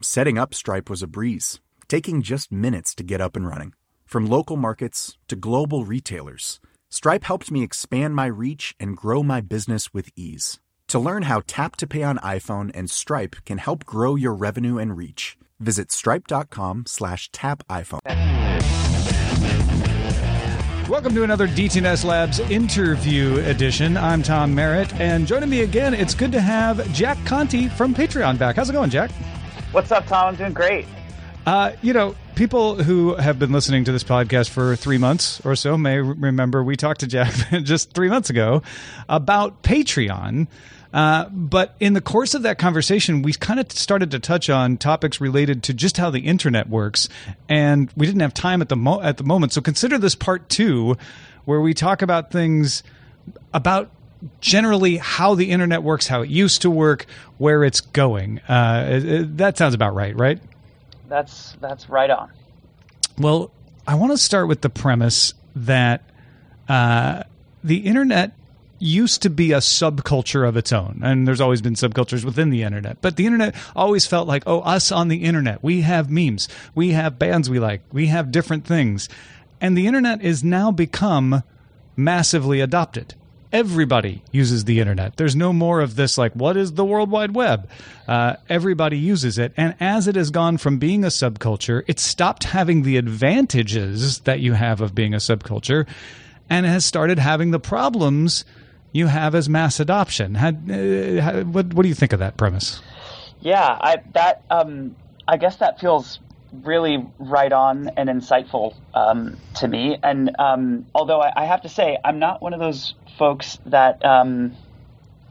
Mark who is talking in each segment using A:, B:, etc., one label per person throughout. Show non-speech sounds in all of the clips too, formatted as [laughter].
A: Setting up Stripe was a breeze, taking just minutes to get up and running. From local markets to global retailers, Stripe helped me expand my reach and grow my business with ease. To learn how Tap to Pay on iPhone and Stripe can help grow your revenue and reach, visit stripe.com slash tap iPhone.
B: Welcome to another DTNS Labs interview edition. I'm Tom Merritt, and joining me again, it's good to have Jack Conte from Patreon back. How's it going, Jack?
C: What's up, Tom? I'm doing great.
B: Uh, you know, people who have been listening to this podcast for three months or so may remember we talked to Jack [laughs] just three months ago about Patreon. Uh, but in the course of that conversation, we kind of started to touch on topics related to just how the internet works, and we didn't have time at the mo- at the moment. So consider this part two, where we talk about things about generally how the internet works, how it used to work, where it's going. Uh, it, that sounds about right, right?
C: That's that's right on.
B: Well, I want to start with the premise that uh, the internet used to be a subculture of its own and there's always been subcultures within the internet but the internet always felt like oh us on the internet we have memes we have bands we like we have different things and the internet is now become massively adopted everybody uses the internet. There's no more of this, like, what is the World Wide Web? Uh, everybody uses it. And as it has gone from being a subculture, it stopped having the advantages that you have of being a subculture and has started having the problems you have as mass adoption. Uh, what, what do you think of that premise?
C: Yeah, I, that, um, I guess that feels really right on and insightful um, to me. And um, although I, I, have to say, I'm not one of those folks that um,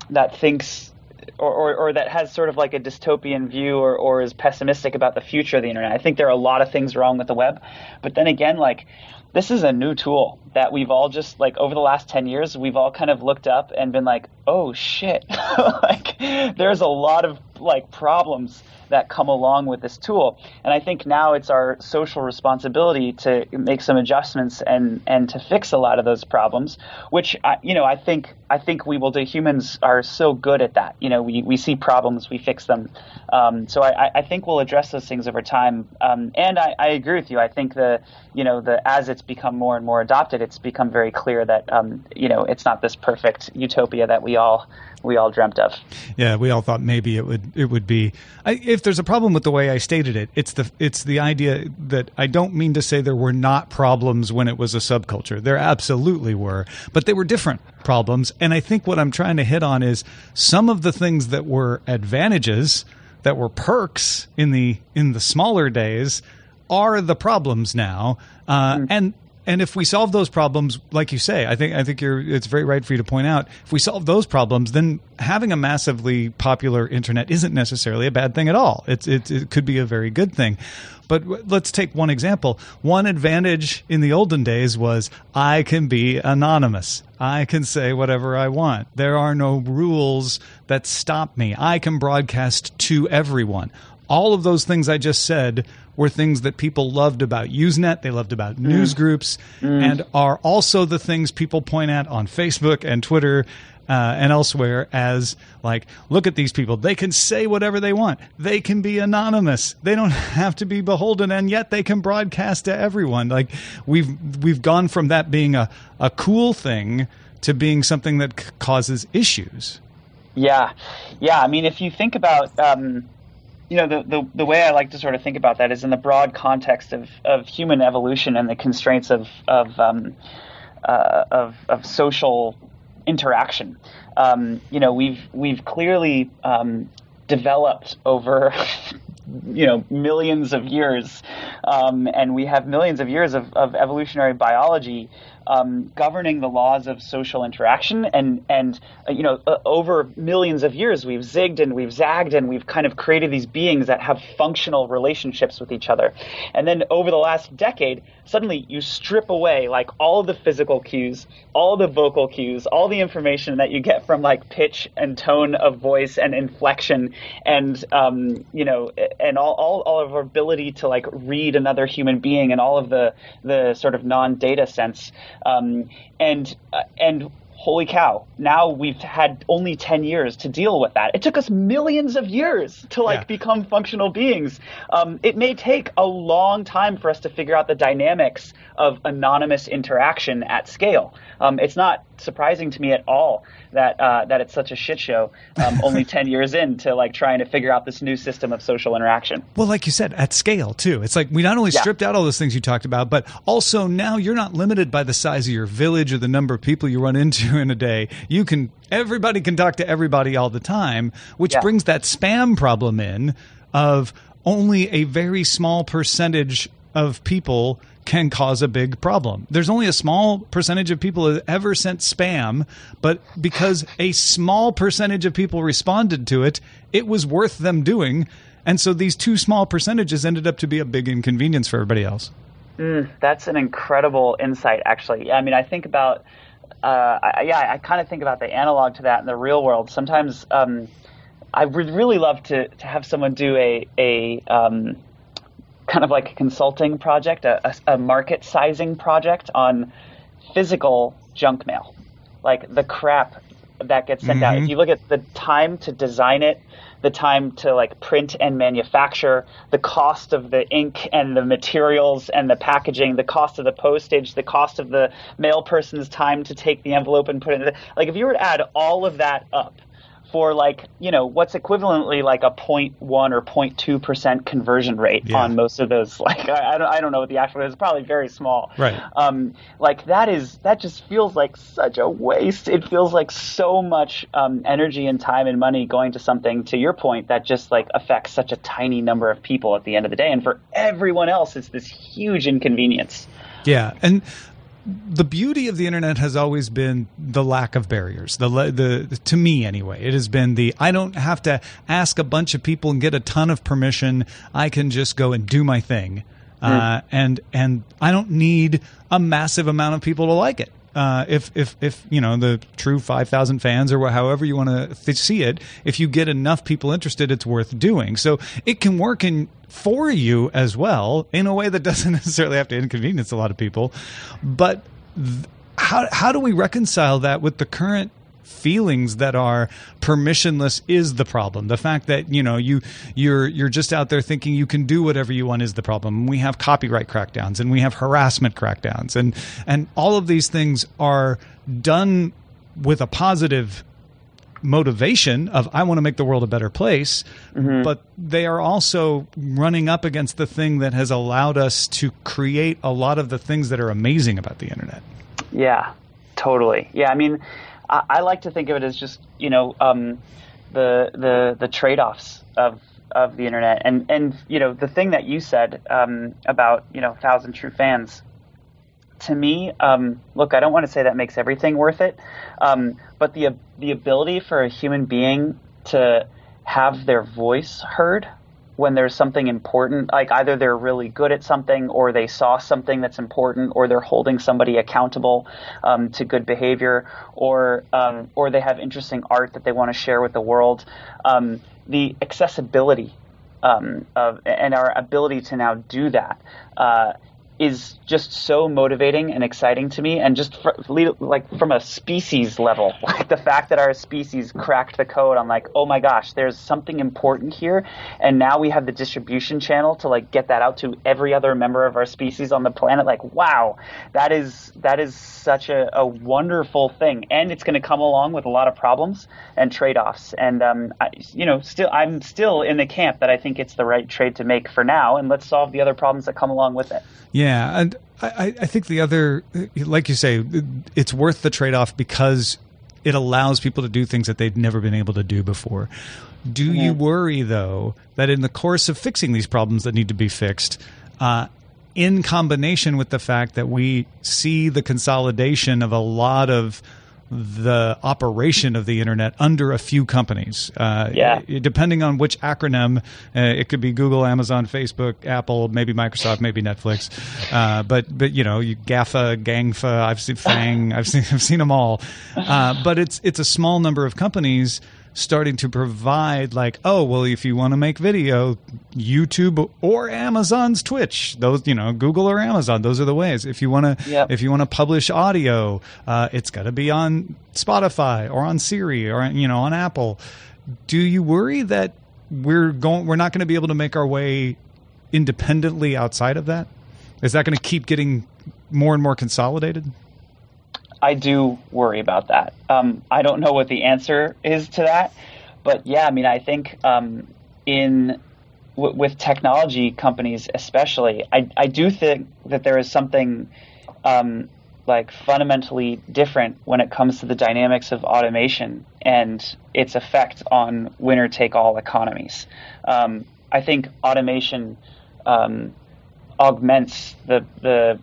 C: that thinks or, or, or, that has sort of like a dystopian view or, or is pessimistic about the future of the internet. I think there are a lot of things wrong with the web, but then again, like this is a new tool that we've all just like over the last 10 years we've all kind of looked up and been like oh shit [laughs] like there's a lot of like problems that come along with this tool. And I think now it's our social responsibility to make some adjustments and and to fix a lot of those problems, which I, you know I think I think we will do. Humans are so good at that. You know, we, we see problems, we fix them. Um, so I, I think we'll address those things over time. Um, and I, I agree with you. I think the you know the as it's become more and more adopted, it's become very clear that um, you know it's not this perfect utopia that we all we all dreamt of.
B: Yeah, we all thought maybe it would it would be. I, if there's a problem with the way I stated it, it's the it's the idea that I don't mean to say there were not problems when it was a subculture. There absolutely were, but they were different problems. And I think what I'm trying to hit on is some of the things that were advantages that were perks in the in the smaller days are the problems now. Uh, mm. And and if we solve those problems, like you say, I think I think you're it's very right for you to point out. If we solve those problems, then having a massively popular internet isn't necessarily a bad thing at all. It's it, it could be a very good thing. But let's take one example. One advantage in the olden days was I can be anonymous. I can say whatever I want. There are no rules that stop me. I can broadcast to everyone. All of those things I just said were things that people loved about Usenet, they loved about mm. news groups, mm. and are also the things people point at on Facebook and Twitter uh, and elsewhere as like, look at these people. They can say whatever they want. They can be anonymous. They don't [laughs] have to be beholden, and yet they can broadcast to everyone. Like we've we've gone from that being a a cool thing to being something that c- causes issues.
C: Yeah, yeah. I mean, if you think about um, you know, the, the, the way I like to sort of think about that is in the broad context of, of human evolution and the constraints of of um, uh, of, of social interaction. Um, you know, we've we've clearly um, developed over [laughs] you know millions of years, um, and we have millions of years of, of evolutionary biology um, governing the laws of social interaction. And and uh, you know, uh, over millions of years, we've zigged and we've zagged and we've kind of created these beings that have functional relationships with each other. And then over the last decade, suddenly you strip away like all the physical cues, all the vocal cues, all the information that you get from like pitch and tone of voice and inflection, and um, you know, and all, all all of our ability to like read another human being and all of the the sort of non-data sense um, and uh, and holy cow, now we've had only 10 years to deal with that. It took us millions of years to like yeah. become functional beings. Um, it may take a long time for us to figure out the dynamics of anonymous interaction at scale. Um, it's not surprising to me at all that uh, that it's such a shit show. Um, [laughs] only ten years into like trying to figure out this new system of social interaction.
B: Well, like you said, at scale too. It's like we not only yeah. stripped out all those things you talked about, but also now you're not limited by the size of your village or the number of people you run into in a day. You can everybody can talk to everybody all the time, which yeah. brings that spam problem in of only a very small percentage of people can cause a big problem. There's only a small percentage of people that ever sent spam, but because a small percentage of people responded to it, it was worth them doing. And so these two small percentages ended up to be a big inconvenience for everybody else.
C: Mm, that's an incredible insight, actually. I mean, I think about, uh, I, yeah, I kind of think about the analog to that in the real world. Sometimes um, I would really love to, to have someone do a, a um, kind of like a consulting project, a, a market sizing project on physical junk mail, like the crap that gets sent mm-hmm. out. If mm-hmm. you look at the time to design it, the time to like print and manufacture, the cost of the ink and the materials and the packaging, the cost of the postage, the cost of the mail person's time to take the envelope and put it in the, like if you were to add all of that up for like you know what's equivalently like a 0.1 or 0.2 percent conversion rate yeah. on most of those [laughs] like I, I, don't, I don't know what the actual is probably very small.
B: Right.
C: Um, like that is that just feels like such a waste. It feels like so much um, energy and time and money going to something to your point that just like affects such a tiny number of people at the end of the day. And for everyone else it's this huge inconvenience.
B: Yeah. And the beauty of the internet has always been the lack of barriers. The, the to me anyway, it has been the I don't have to ask a bunch of people and get a ton of permission. I can just go and do my thing, mm. uh, and and I don't need a massive amount of people to like it. Uh, if if if you know the true five thousand fans or however you want to th- see it, if you get enough people interested, it's worth doing. So it can work in for you as well in a way that [laughs] doesn't necessarily have to inconvenience a lot of people. But th- how how do we reconcile that with the current feelings that are permissionless is the problem. The fact that you know you you're you're just out there thinking you can do whatever you want is the problem. We have copyright crackdowns and we have harassment crackdowns and and all of these things are done with a positive motivation of I want to make the world a better place, mm-hmm. but they are also running up against the thing that has allowed us to create a lot of the things that are amazing about the internet.
C: Yeah, totally. Yeah, I mean, I, I, like to think of it as just you know um, the the the trade offs of of the internet. And and you know the thing that you said um, about you know thousand true fans to me um, look i don't want to say that makes everything worth it um, but the the ability for a human being to have their voice heard when there's something important, like either they're really good at something or they saw something that's important or they're holding somebody accountable um, to good behavior or um, or they have interesting art that they want to share with the world. Um, the accessibility um, of and our ability to now do that uh, is just so motivating and exciting to me and just like from a species level [laughs] like the fact that our species cracked the code on like oh my gosh there's something important here and now we have the distribution channel to like get that out to every other member of our species on the planet like wow that is that is such a, a wonderful thing and it's going to come along with a lot of problems and trade-offs and um, I, you know still i'm still in the camp that i think it's the right trade to make for now and let's solve the other problems that come along with it.
B: Yeah, and I, I think the other, like you say, it's worth the trade off because it allows people to do things that they've never been able to do before. Do mm-hmm. you worry though that in the course of fixing these problems that need to be fixed, uh, in combination with the fact that we see the consolidation of a lot of the operation of the internet under a few companies.
C: Uh, yeah.
B: Depending on which acronym, uh, it could be Google, Amazon, Facebook, Apple, maybe Microsoft, maybe Netflix. Uh, but but you know, you GAFA, GANGFA, I've seen FANG, I've seen [laughs] I've seen them all. Uh, but it's it's a small number of companies starting to provide like oh well if you want to make video youtube or amazon's twitch those you know google or amazon those are the ways. If you want to yep. if you want to publish audio uh, it's got to be on spotify or on siri or you know on apple. Do you worry that we're going we're not going to be able to make our way independently outside of that? Is that going to keep getting more and more consolidated
C: I do worry about that. Um, I don't know what the answer is to that, but yeah, I mean, I think um, in w- with technology companies, especially, I, I do think that there is something um, like fundamentally different when it comes to the dynamics of automation and its effect on winner take all economies. Um, I think automation um, augments the the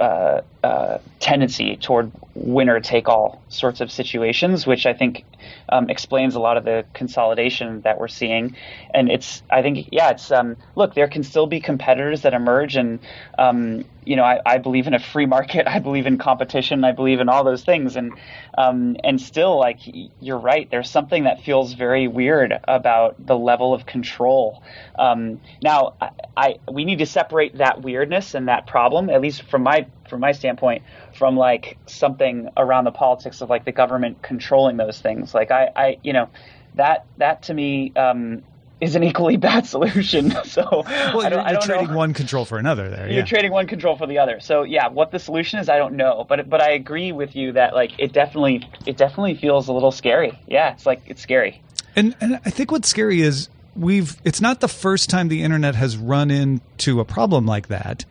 C: uh, uh, tendency toward winner take all sorts of situations, which I think um, explains a lot of the consolidation that we're seeing. And it's, I think, yeah, it's, um, look, there can still be competitors that emerge. And, um, you know, I, I, believe in a free market. [laughs] I believe in competition. I believe in all those things. And, um, and still, like, you're right. There's something that feels very weird about the level of control. Um, now, I, I, we need to separate that weirdness and that problem, at least from my from my standpoint, from like something around the politics of like the government controlling those things. Like I, I you know, that that to me um, is an equally [laughs] bad solution. [laughs] So
B: well, you're, you're trading know. one control for another. There,
C: you're trading one control for the other. So yeah, what the solution is, I don't know. But but I agree with you that like it definitely it definitely feels a little scary. Yeah, it's like it's scary.
B: And and I think what's scary is we've it's not the first time the internet has run into a problem like that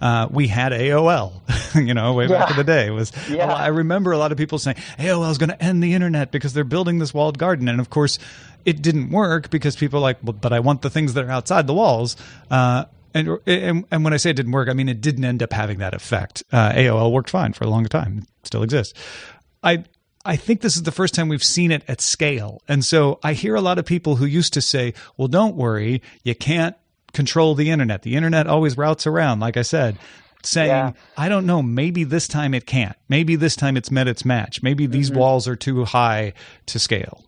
B: uh, we had AOL, [laughs] you know, way yeah. back in the day. It was yeah. lot, I remember a lot of people saying AOL is going to end the internet because they're building this walled garden, and of course, it didn't work because people are like, well, but I want the things that are outside the walls. Uh, and, and, and when I say it didn't work, I mean it didn't end up having that effect. Uh, AOL worked fine for a long time; it still exists. I I think this is the first time we've seen it at scale. And so I hear a lot of people who used to say, well, don't worry, you can't control the internet. The internet always routes around, like I said, saying, yeah. I don't know, maybe this time it can't. Maybe this time it's met its match. Maybe these mm-hmm. walls are too high to scale.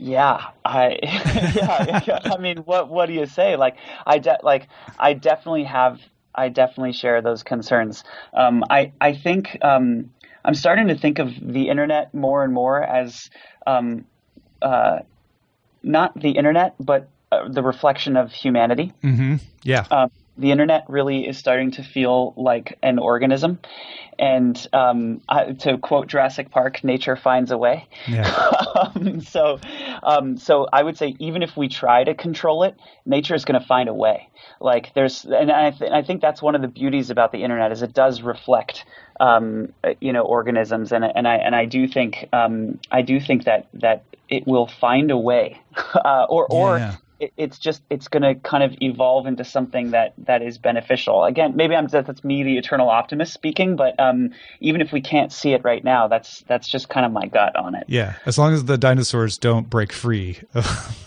C: Yeah, I [laughs] yeah, yeah, I mean, what what do you say? Like I de- like I definitely have I definitely share those concerns. Um, I I think um, I'm starting to think of the internet more and more as um, uh, not the internet, but uh, the reflection of humanity.
B: Mm-hmm. Yeah.
C: Um, the internet really is starting to feel like an organism. And um, to quote Jurassic Park, nature finds a way. Yeah. [laughs] um, so, um, so I would say even if we try to control it, nature is going to find a way. Like there's, and I, th- I think that's one of the beauties about the internet is it does reflect, um, you know, organisms, and and I and I do think um, I do think that that it will find a way, [laughs] uh, or or yeah it, it's just it's going to kind of evolve into something that that is beneficial. Again, maybe I'm that's me, the eternal optimist speaking, but um, even if we can't see it right now, that's that's just kind of my gut on it.
B: Yeah, as long as the dinosaurs don't break free of,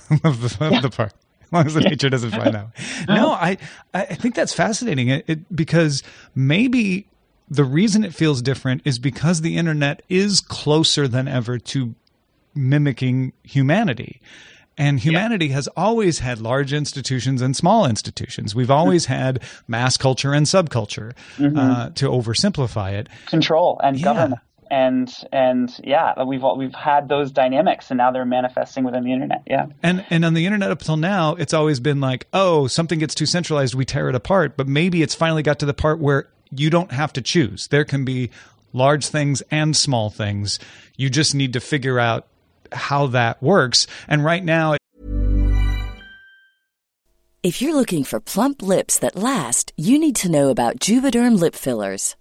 B: the, of yeah. the park. As long as the nature doesn't find out. [laughs] No, I I think that's fascinating. It, it, because maybe the reason it feels different is because the internet is closer than ever to mimicking humanity And humanity yeah. has always had large institutions and small institutions. We've always had mass culture and subculture, mm-hmm. uh, to oversimplify it.
C: Control and yeah. government and and yeah, we've we've had those dynamics, and now they're manifesting within the internet. Yeah,
B: and and on the internet up till now, it's always been like, oh, something gets too centralized, we tear it apart. But maybe it's finally got to the part where you don't have to choose. There can be large things and small things. You just need to figure out how that works. And right now,
D: if you're looking for plump lips that last, you need to know about Juvederm lip fillers.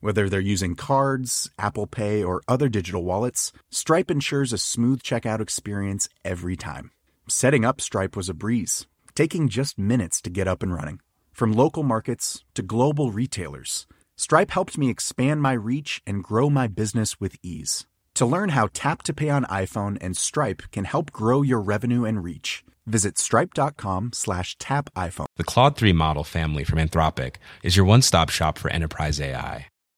A: Whether they're using cards, Apple Pay, or other digital wallets, Stripe ensures a smooth checkout experience every time. Setting up Stripe was a breeze, taking just minutes to get up and running. From local markets to global retailers, Stripe helped me expand my reach and grow my business with ease. To learn how Tap to Pay on iPhone and Stripe can help grow your revenue and reach, visit stripe.com slash tap iPhone.
E: The Claude 3 model family from Anthropic is your one-stop shop for enterprise AI.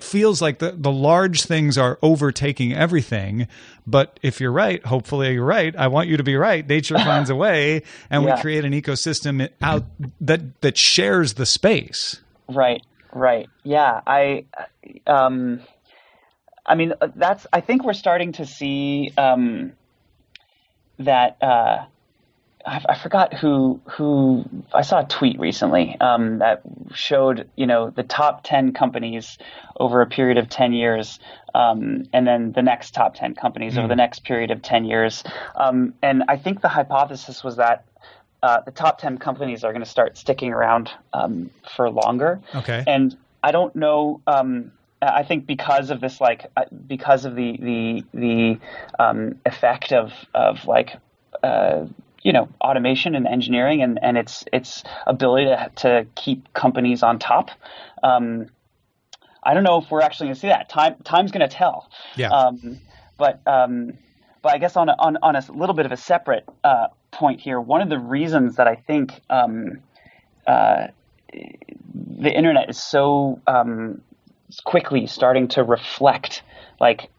B: feels like the, the large things are overtaking everything. But if you're right, hopefully you're right. I want you to be right. Nature [laughs] finds a way, and yeah. we create an ecosystem out that that shares the space.
C: Right. Right. Yeah. I. Um, I mean, that's. I think we're starting to see um, that. Uh, I, forgot who who I saw a tweet recently um, that showed you know the top ten companies over a period of ten years, um, and then the next top ten companies mm. over the hmm. next period of ten years. Um, and I think the hypothesis was that uh, the top ten companies are going to start sticking around um, for longer.
B: Okay.
C: And I don't know. Um, I think because of this, like uh, because of the the the um, effect of of like uh, you know automation and engineering and, and its its ability to, to keep companies on top. Um, I don't know if we're actually going to see that. Time time's going to tell.
B: Yeah.
C: Um, but um, but I guess on a, on on a little bit of a separate uh, point here, one of the reasons that I think um, uh, the internet is so um, quickly starting to reflect like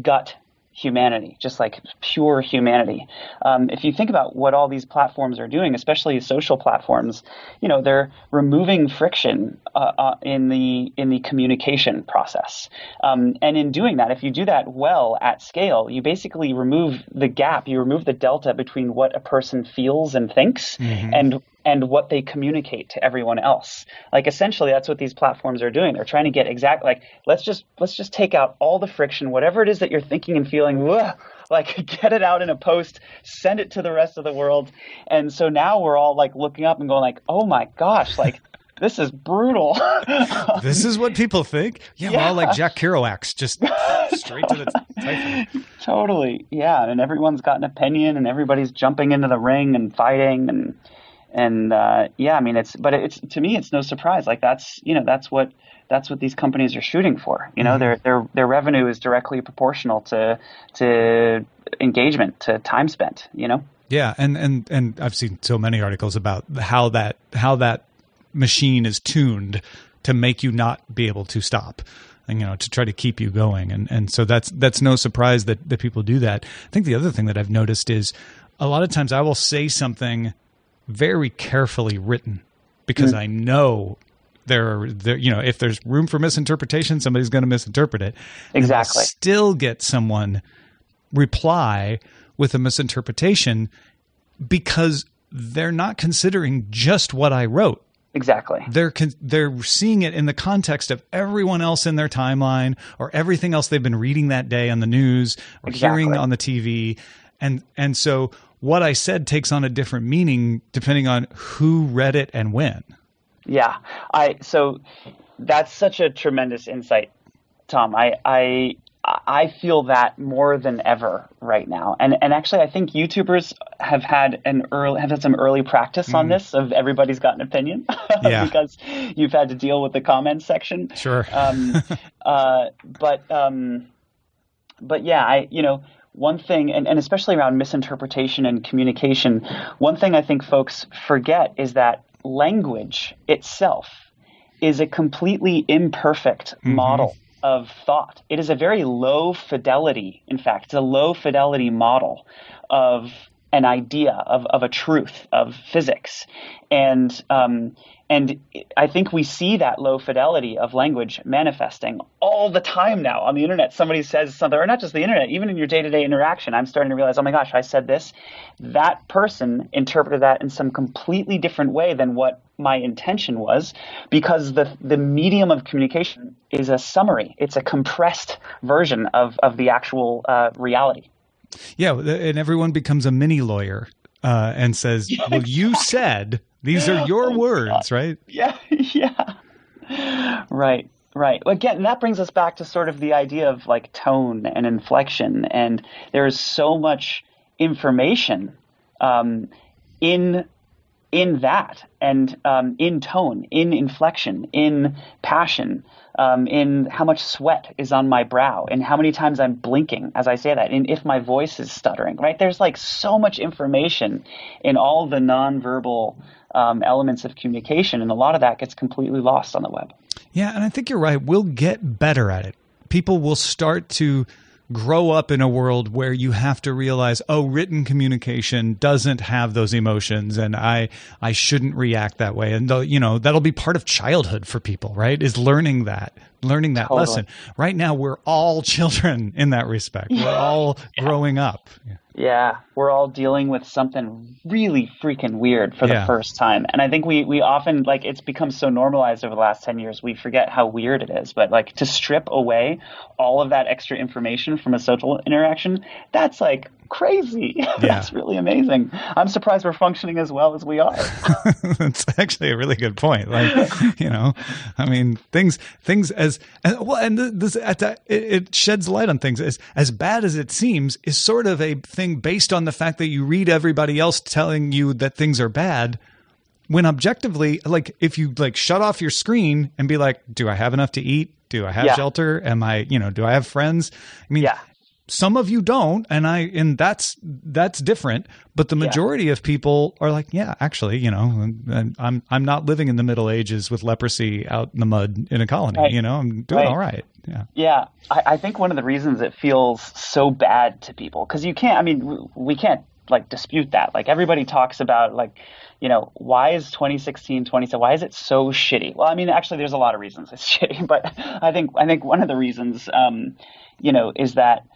C: gut humanity, just like pure humanity. Um, if you think about what all these platforms are doing, especially social platforms, you know they're removing friction uh, uh, in the in the communication process. Um, and in doing that, if you do that well at scale, you basically remove the gap, you remove the delta between what a person feels and thinks, mm-hmm. and and what they communicate to everyone else. Like essentially that's what these platforms are doing. They're trying to get exact like let's just let's just take out all the friction, whatever it is that you're thinking and feeling, [laughs] like get it out in a post, send it to the rest of the world. And so now we're all like looking up and going like, "Oh my gosh, like [laughs] this is brutal. [laughs]
B: this is what people think. Yeah, yeah. well, like Jack Kerouac's, just straight to the.
C: Totally, yeah. And everyone's got an opinion, and everybody's jumping into the ring and fighting, and and uh, yeah, I mean, it's but it's to me, it's no surprise. Like that's you know that's what that's what these companies are shooting for. You know, mm-hmm. their their their revenue is directly proportional to to engagement, to time spent. You know.
B: Yeah, and and and I've seen so many articles about how that how that machine is tuned to make you not be able to stop and, you know to try to keep you going and and so that's that's no surprise that that people do that i think the other thing that i've noticed is a lot of times i will say something very carefully written because mm. i know there are there you know if there's room for misinterpretation somebody's going to misinterpret it
C: exactly
B: still get someone reply with a misinterpretation because they're not considering just what i wrote
C: Exactly.
B: They're they're seeing it in the context of everyone else in their timeline or everything else they've been reading that day on the news or exactly. hearing on the TV, and and so what I said takes on a different meaning depending on who read it and when.
C: Yeah, I so that's such a tremendous insight, Tom. I I I feel that more than ever right now. And and actually I think YouTubers have had an early have had some early practice on mm. this of everybody's got an opinion [laughs] yeah. because you've had to deal with the comments section.
B: Sure.
C: um, [laughs] uh, but um, but yeah, I you know one thing, and, and especially around misinterpretation and communication, one thing I think folks forget is that language itself is a completely imperfect mm-hmm. model of thought. It is a very low fidelity, in fact, it's a low fidelity model of an idea of, of a truth of physics. And um, and I think we see that low fidelity of language manifesting all the time now on the internet. Somebody says something, or not just the internet, even in your day to day interaction. I'm starting to realize, oh my gosh, I said this. That person interpreted that in some completely different way than what my intention was, because the the medium of communication is a summary. It's a compressed version of of the actual uh, reality.
B: Yeah, and everyone becomes a mini lawyer uh, and says, [laughs] yeah, "Well, exactly. you said." These are your oh, words, right?
C: Yeah, [laughs] yeah. Right, right. Again, that brings us back to sort of the idea of like tone and inflection. And there's so much information um, in in that and um, in tone, in inflection, in passion, um, in how much sweat is on my brow, and how many times I'm blinking as I say that, and if my voice is stuttering, right? There's like so much information in all the nonverbal um, elements of communication, and a lot of that gets completely lost on the web.
B: Yeah, and I think you're right. We'll get better at it. People will start to grow up in a world where you have to realize, oh, written communication doesn't have those emotions, and I I shouldn't react that way. And you know that'll be part of childhood for people, right? Is learning that, learning that totally. lesson. Right now, we're all [laughs] children in that respect. We're all yeah. growing up.
C: Yeah. Yeah, we're all dealing with something really freaking weird for yeah. the first time. And I think we, we often, like, it's become so normalized over the last 10 years, we forget how weird it is. But, like, to strip away all of that extra information from a social interaction, that's like crazy. [laughs] Yeah. That's really amazing. I'm surprised we're functioning as well as we are. [laughs]
B: That's actually a really good point. Like, [laughs] you know, I mean, things, things as, well, and this, it sheds light on things as, as bad as it seems is sort of a thing based on the fact that you read everybody else telling you that things are bad when objectively like if you like shut off your screen and be like do i have enough to eat do i have yeah. shelter am i you know do i have friends i mean yeah some of you don't and i and that's that's different but the majority yeah. of people are like yeah actually you know i'm i'm not living in the middle ages with leprosy out in the mud in a colony right. you know i'm doing right. all right yeah
C: yeah I, I, think one of the reasons it feels so bad to people because you can't i mean we can't like dispute that like everybody talks about like you know why is 2016 2017 why is it so shitty well i mean actually there's a lot of reasons it's [laughs] shitty but i think i think one of the reasons um you know is that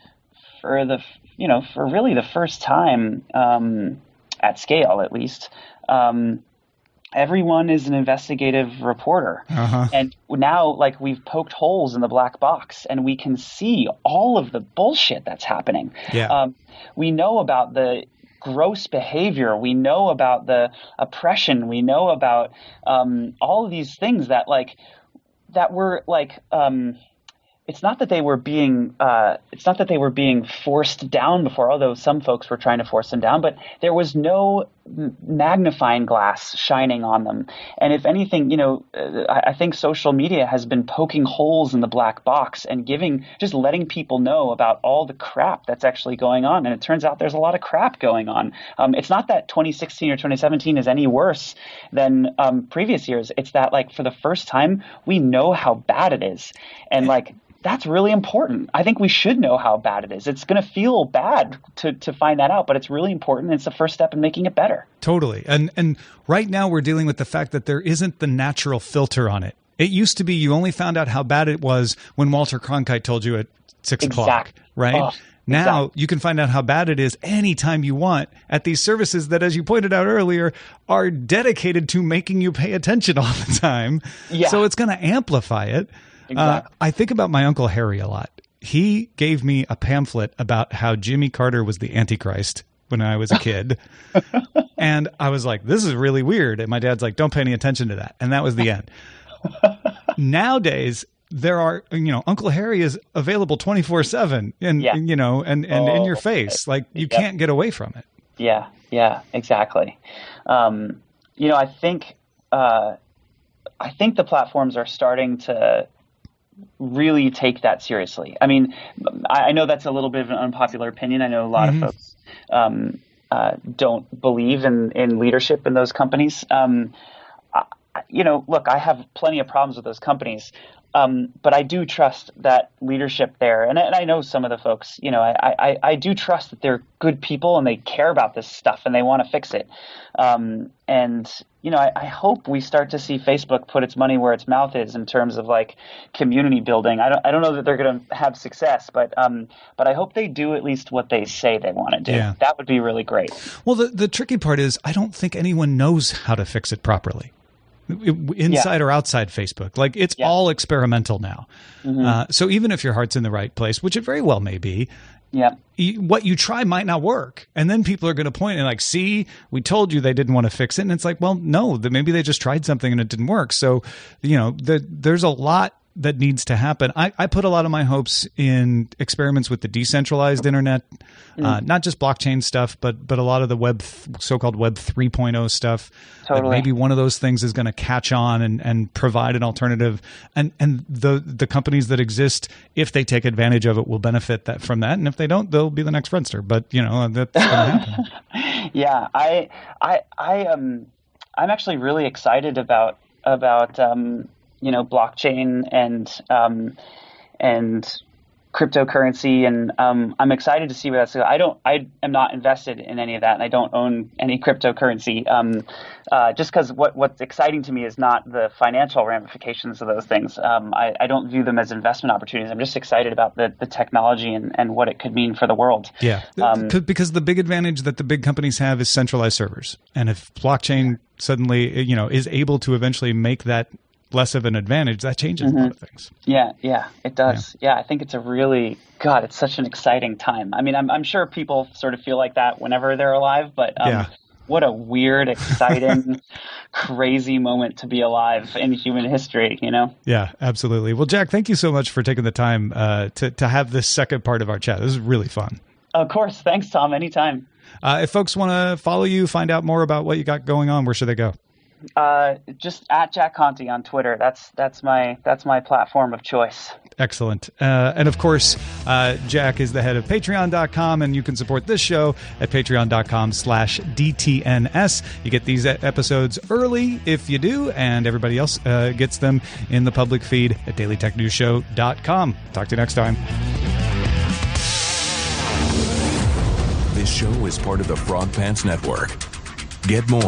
C: for the you know for really the first time um, at scale at least um, everyone is an investigative reporter.
B: Uh-huh.
C: And now, like, we've poked holes in the black box and we can see all of the bullshit that's happening.
B: Yeah.
C: Um, we know about the gross behavior. We know about the oppression. We know about um, all of these things that, like, that were like um, it's not that they were being uh, it's not that they were being forced down before although some folks were trying to force them down but there was no magnifying glass shining on them. And if anything you know uh, I, I, think social media has been poking holes in the black box and giving just letting people know about all the crap that's actually going on. And it turns out there's a lot of crap going on. Um, it's not that 2016 or 2017 is any worse than um, previous years. It's that like for the first time we know how bad it is. And like that's really important. I think we should know how bad it is. It's going to feel bad to, to find that out, but it's really important. It's the first step in making it better.
B: Totally. And and right now we're dealing with the fact that there isn't the natural filter on it. It used to be you only found out how bad it was when Walter Cronkite told you at six
C: exactly.
B: o'clock, right?
C: Oh,
B: now
C: exactly.
B: you can find out how bad it is anytime you want at these services that, as you pointed out earlier, are dedicated to making you pay attention all the time.
C: Yeah.
B: So it's going to amplify it.
C: Exactly.
B: Uh, I think about my uncle Harry a lot. He gave me a pamphlet about how Jimmy Carter was the Antichrist when I was a kid. [laughs] and I was like, this is really weird. And my dad's like, don't pay any attention to that. And that was the end. [laughs] Nowadays, there are, you know, Uncle Harry is available 24 seven and,
C: Yeah.
B: you know, and, and in
C: Oh,
B: your face. Like you
C: Yep.
B: can't get away from it.
C: Yeah, yeah, exactly. Um, you know, I think uh, I think the platforms are starting to really take that seriously. I mean, I, I know that's a little bit of an unpopular opinion. I know a lot
B: Mhm.
C: of folks um, uh, don't believe in in leadership in those companies. Um, I, you know, look, I have plenty of problems with those companies. Um, but I do trust that leadership there, and, and I know some of the folks. You know, I, I, I do trust that they're good people and they care about this stuff and they want to fix it. Um, and you know, I, I hope we start to see Facebook put its money where its mouth is in terms of like community building. I don't I don't know that they're going to have success, but um, but I hope they do at least what they say they want to do.
B: Yeah.
C: That would be really great.
B: Well, the, the tricky part is I don't think anyone knows how to fix it properly. Inside or outside Facebook, like it's
C: Yeah.
B: all experimental now. Uh, so even if your heart's in the right place, which it very well may be,
C: Yeah.
B: what you try might not work, and then people are going to point and like, "See, we told you they didn't want to fix it," and it's like, well, no, that maybe they just tried something and it didn't work. So, you know, the, there's a lot that needs to happen. I, I put a lot of my hopes in experiments with the decentralized internet, uh, not just blockchain stuff, but but a lot of the web so-called Web 3.0 stuff. That
C: Totally.
B: maybe one of those things is going to catch on and, and provide an alternative, and and the the companies that exist, if they take advantage of it, will benefit that from that, and if they don't, they'll be the next Friendster. But you know that's going to happen. [laughs]
C: yeah, I, I, I, um, I'm actually really excited about about um, you know blockchain and um, and cryptocurrency, and um, I'm excited to see where that's. I don't, I am not invested in any of that, and I don't own any cryptocurrency. Um, uh, just because what what's exciting to me is not the financial ramifications of those things. Um, I, I don't view them as investment opportunities. I'm just excited about the the technology and, and what it could mean for the world.
B: Yeah,
C: Um,
B: because the big advantage that the big companies have is centralized servers, and if blockchain suddenly you know is able to eventually make that less of an advantage, that changes a lot of things.
C: Yeah, yeah, it does. Yeah. I think it's a really God. It's such an exciting time. I mean, I'm I'm sure people sort of feel like that whenever they're alive, but um,
B: Yeah.
C: what a weird, [laughs] exciting, crazy moment to be alive in human history. You know.
B: Yeah, absolutely. Well, Jack, thank you so much for taking the time uh, to to have this second part of our chat. This is really fun.
C: Of course. Thanks, Tom. Anytime.
B: Uh, if folks want to follow you, find out more about what you got going on, where should they go?
C: Uh, just at Jack Conte on Twitter. That's that's my that's my platform of choice.
B: Excellent. Uh, and of course, uh, Jack is the head of patreon.com, and you can support this show at patreon.com slash DTNS. You get these episodes early if you do, and everybody else uh, gets them in the public feed at dailytechnewsshow.com. Talk to you next time.
F: This show is part of the Frog Pants Network. Get more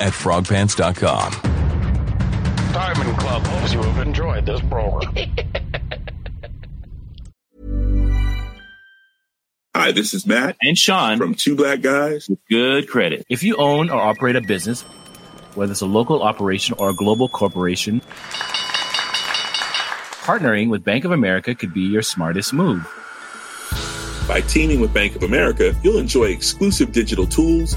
F: at frogpants.com.
G: Diamond Club hopes you have enjoyed this program. [laughs]
H: Hi, this is Matt
I: and Sean
H: from Two Black Guys.
I: with good credit. If you own or operate a business,
H: Whether it's a local operation or a global corporation, partnering with Bank of America could be your smartest move.
I: By teaming with Bank of America, you'll enjoy exclusive digital tools,